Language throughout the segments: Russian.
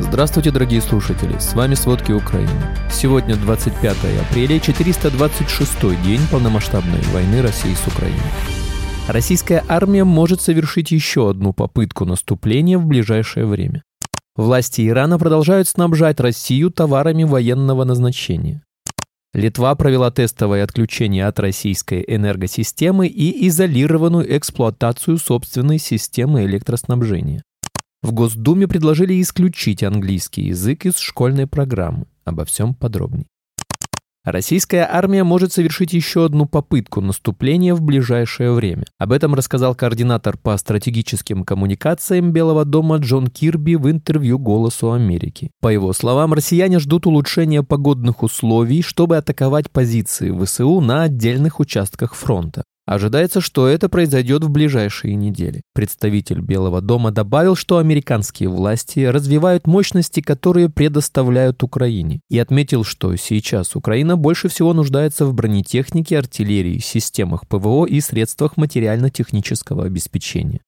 Здравствуйте, дорогие слушатели! С вами «Сводки Украины». Сегодня 25 апреля, 426 день полномасштабной войны России с Украиной. Российская армия может совершить еще одну попытку наступления в ближайшее время. Власти Ирана продолжают снабжать Россию товарами военного назначения. Литва провела тестовое отключение от российской энергосистемы и изолированную эксплуатацию собственной системы электроснабжения. В Госдуме предложили исключить английский язык из школьной программы. Обо всем подробнее. Российская армия может совершить еще одну попытку наступления в ближайшее время. Об этом рассказал координатор по стратегическим коммуникациям Белого дома Джон Кирби в интервью «Голосу Америки». По его словам, россияне ждут улучшения погодных условий, чтобы атаковать позиции ВСУ на отдельных участках фронта. Ожидается, что это произойдет в ближайшие недели. Представитель Белого дома добавил, что американские власти развивают мощности, которые предоставляют Украине, и отметил, что сейчас Украина больше всего нуждается в бронетехнике, артиллерии, системах ПВО и средствах материально-технического обеспечения.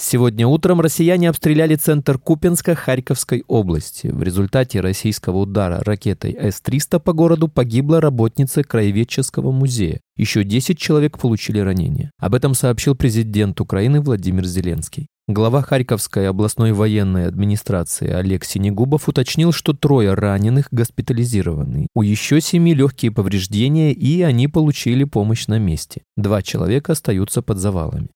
Сегодня утром россияне обстреляли центр Купенска Харьковской области. В результате российского удара ракетой С-300 по городу погибла работница Краеведческого музея. Еще 10 человек получили ранения. Об этом сообщил президент Украины Владимир Зеленский. Глава Харьковской областной военной администрации Олег Синегубов уточнил, что трое раненых госпитализированы. У еще семи легкие повреждения, и они получили помощь на месте. Два человека остаются под завалами.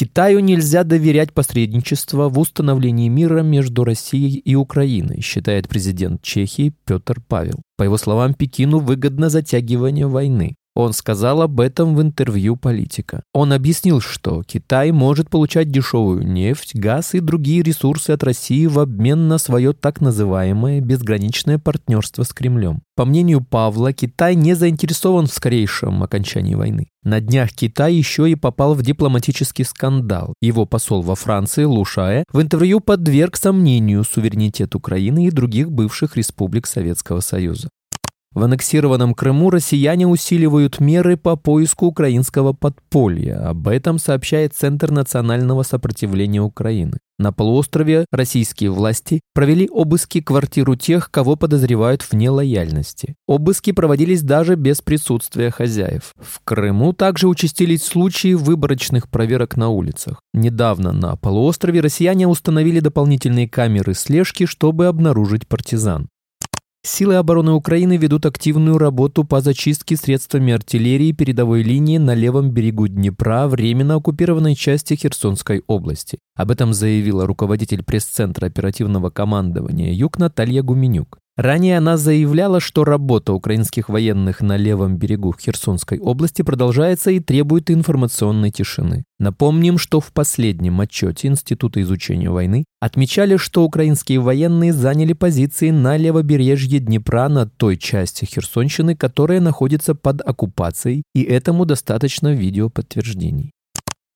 Китаю нельзя доверять посредничество в установлении мира между Россией и Украиной, считает президент Чехии Петр Павел. По его словам, Пекину выгодно затягивание войны. Он сказал об этом в интервью политика. Он объяснил, что Китай может получать дешевую нефть, газ и другие ресурсы от России в обмен на свое так называемое безграничное партнерство с Кремлем. По мнению Павла, Китай не заинтересован в скорейшем окончании войны. На днях Китай еще и попал в дипломатический скандал. Его посол во Франции Лушае в интервью подверг сомнению суверенитет Украины и других бывших республик Советского Союза. В аннексированном Крыму россияне усиливают меры по поиску украинского подполья. Об этом сообщает Центр национального сопротивления Украины. На полуострове российские власти провели обыски квартиру тех, кого подозревают в нелояльности. Обыски проводились даже без присутствия хозяев. В Крыму также участились случаи выборочных проверок на улицах. Недавно на полуострове россияне установили дополнительные камеры слежки, чтобы обнаружить партизан. Силы обороны Украины ведут активную работу по зачистке средствами артиллерии передовой линии на левом берегу Днепра, временно оккупированной части Херсонской области. Об этом заявила руководитель пресс-центра оперативного командования «Юг» Наталья Гуменюк. Ранее она заявляла, что работа украинских военных на левом берегу Херсонской области продолжается и требует информационной тишины. Напомним, что в последнем отчете Института изучения войны отмечали, что украинские военные заняли позиции на левобережье Днепра на той части Херсонщины, которая находится под оккупацией, и этому достаточно видеоподтверждений.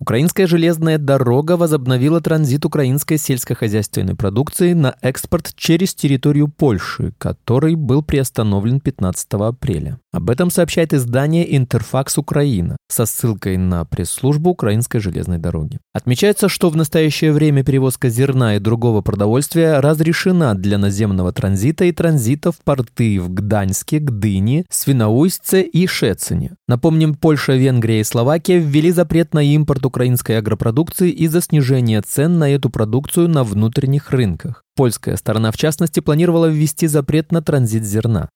Украинская железная дорога возобновила транзит украинской сельскохозяйственной продукции на экспорт через территорию Польши, который был приостановлен 15 апреля. Об этом сообщает издание «Интерфакс Украина» со ссылкой на пресс-службу Украинской железной дороги. Отмечается, что в настоящее время перевозка зерна и другого продовольствия разрешена для наземного транзита и транзита в порты в Гданьске, Гдыне, Свиноуйсце и Шецине. Напомним, Польша, Венгрия и Словакия ввели запрет на импорт украинской агропродукции из-за снижения цен на эту продукцию на внутренних рынках. Польская сторона, в частности, планировала ввести запрет на транзит зерна.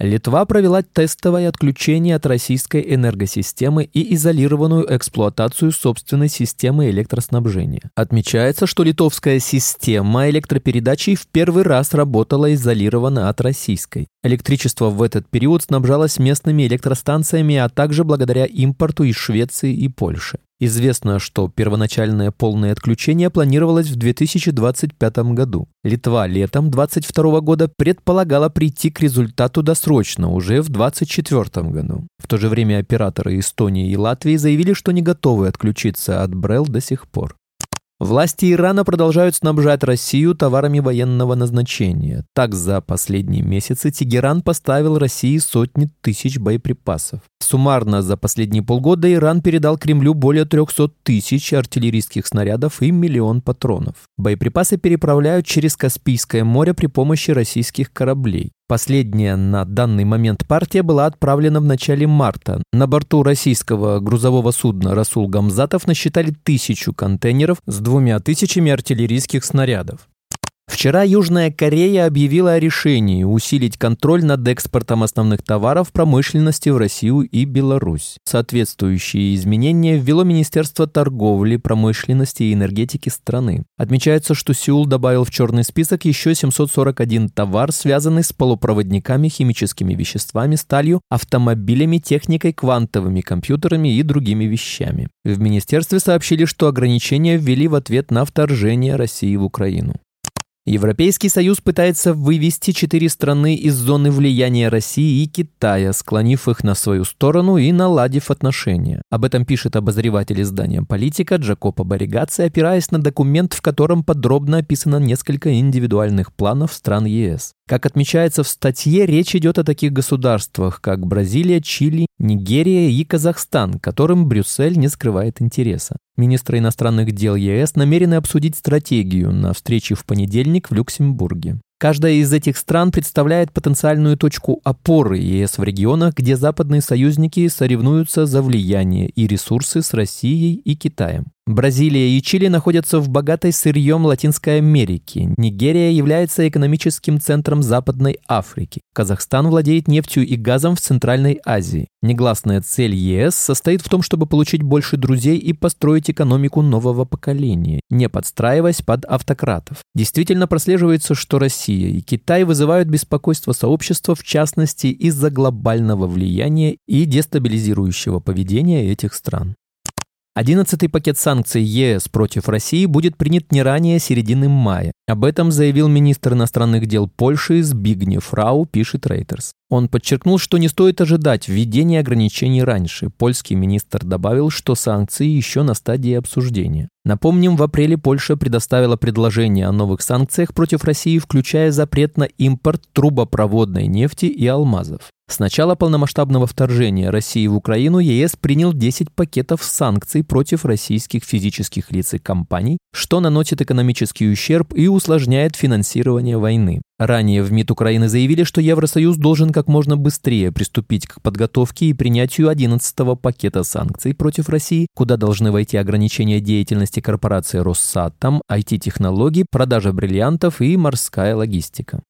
Литва провела тестовое отключение от российской энергосистемы и изолированную эксплуатацию собственной системы электроснабжения. Отмечается, что литовская система электропередачи в первый раз работала изолированно от российской. Электричество в этот период снабжалось местными электростанциями, а также благодаря импорту из Швеции и Польши. Известно, что первоначальное полное отключение планировалось в 2025 году. Литва летом 2022 года предполагала прийти к результату досрочно, уже в 2024 году. В то же время операторы Эстонии и Латвии заявили, что не готовы отключиться от БРЭЛ до сих пор. Власти Ирана продолжают снабжать Россию товарами военного назначения. Так, за последние месяцы Тегеран поставил России сотни тысяч боеприпасов. Суммарно за последние полгода Иран передал Кремлю более 300 тысяч артиллерийских снарядов и миллион патронов. Боеприпасы переправляют через Каспийское море при помощи российских кораблей. Последняя на данный момент партия была отправлена в начале марта. На борту российского грузового судна «Расул Гамзатов» насчитали тысячу контейнеров с двумя тысячами артиллерийских снарядов. Вчера Южная Корея объявила о решении усилить контроль над экспортом основных товаров промышленности в Россию и Беларусь. Соответствующие изменения ввело Министерство торговли, промышленности и энергетики страны. Отмечается, что Сеул добавил в черный список еще 741 товар, связанный с полупроводниками, химическими веществами, сталью, автомобилями, техникой, квантовыми компьютерами и другими вещами. В министерстве сообщили, что ограничения ввели в ответ на вторжение России в Украину. Европейский Союз пытается вывести четыре страны из зоны влияния России и Китая, склонив их на свою сторону и наладив отношения. Об этом пишет обозреватель издания «Политика» Джакопо Боригаци, опираясь на документ, в котором подробно описано несколько индивидуальных планов стран ЕС. Как отмечается в статье, речь идет о таких государствах, как Бразилия, Чили, Нигерия и Казахстан, которым Брюссель не скрывает интереса. Министры иностранных дел ЕС намерены обсудить стратегию на встрече в понедельник в Люксембурге. Каждая из этих стран представляет потенциальную точку опоры ЕС в регионах, где западные союзники соревнуются за влияние и ресурсы с Россией и Китаем. Бразилия и Чили находятся в богатой сырьем Латинской Америки. Нигерия является экономическим центром Западной Африки. Казахстан владеет нефтью и газом в Центральной Азии. Негласная цель ЕС состоит в том, чтобы получить больше друзей и построить экономику нового поколения, не подстраиваясь под автократов. Действительно прослеживается, что Россия и Китай вызывают беспокойство сообщества, в частности, из-за глобального влияния и дестабилизирующего поведения этих стран. Одиннадцатый пакет санкций ЕС против России будет принят не ранее середины мая. Об этом заявил министр иностранных дел Польши Збигнев Фрау, пишет Reuters. Он подчеркнул, что не стоит ожидать введения ограничений раньше. Польский министр добавил, что санкции еще на стадии обсуждения. Напомним, в апреле Польша предоставила предложение о новых санкциях против России, включая запрет на импорт трубопроводной нефти и алмазов. С начала полномасштабного вторжения России в Украину ЕС принял 10 пакетов санкций против российских физических лиц и компаний, что наносит экономический ущерб и усложняет финансирование войны. Ранее в МИД Украины заявили, что Евросоюз должен как можно быстрее приступить к подготовке и принятию 11-го пакета санкций против России, куда должны войти ограничения деятельности корпорации Россатом, IT-технологий, продажа бриллиантов и морская логистика.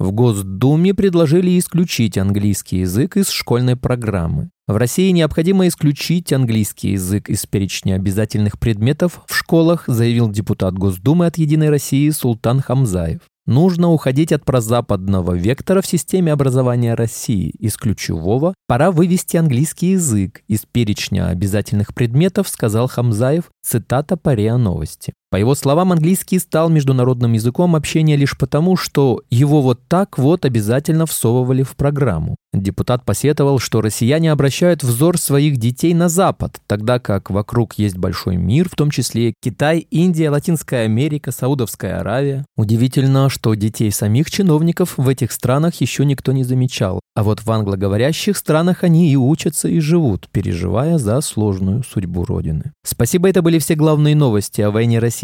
В Госдуме предложили исключить английский язык из школьной программы. В России необходимо исключить английский язык из перечня обязательных предметов в школах, заявил депутат Госдумы от «Единой России» Султан Хамзаев. Нужно уходить от прозападного вектора в системе образования России. Из ключевого пора вывести английский язык из перечня обязательных предметов, сказал Хамзаев, цитата по РИА Новости. По его словам, английский стал международным языком общения лишь потому, что его вот так вот обязательно всовывали в программу. Депутат посетовал, что россияне обращают взор своих детей на Запад, тогда как вокруг есть большой мир, в том числе Китай, Индия, Латинская Америка, Саудовская Аравия. Удивительно, что детей самих чиновников в этих странах еще никто не замечал, а вот в англоговорящих странах они и учатся, и живут, переживая за сложную судьбу Родины. Спасибо, это были все главные новости о войне России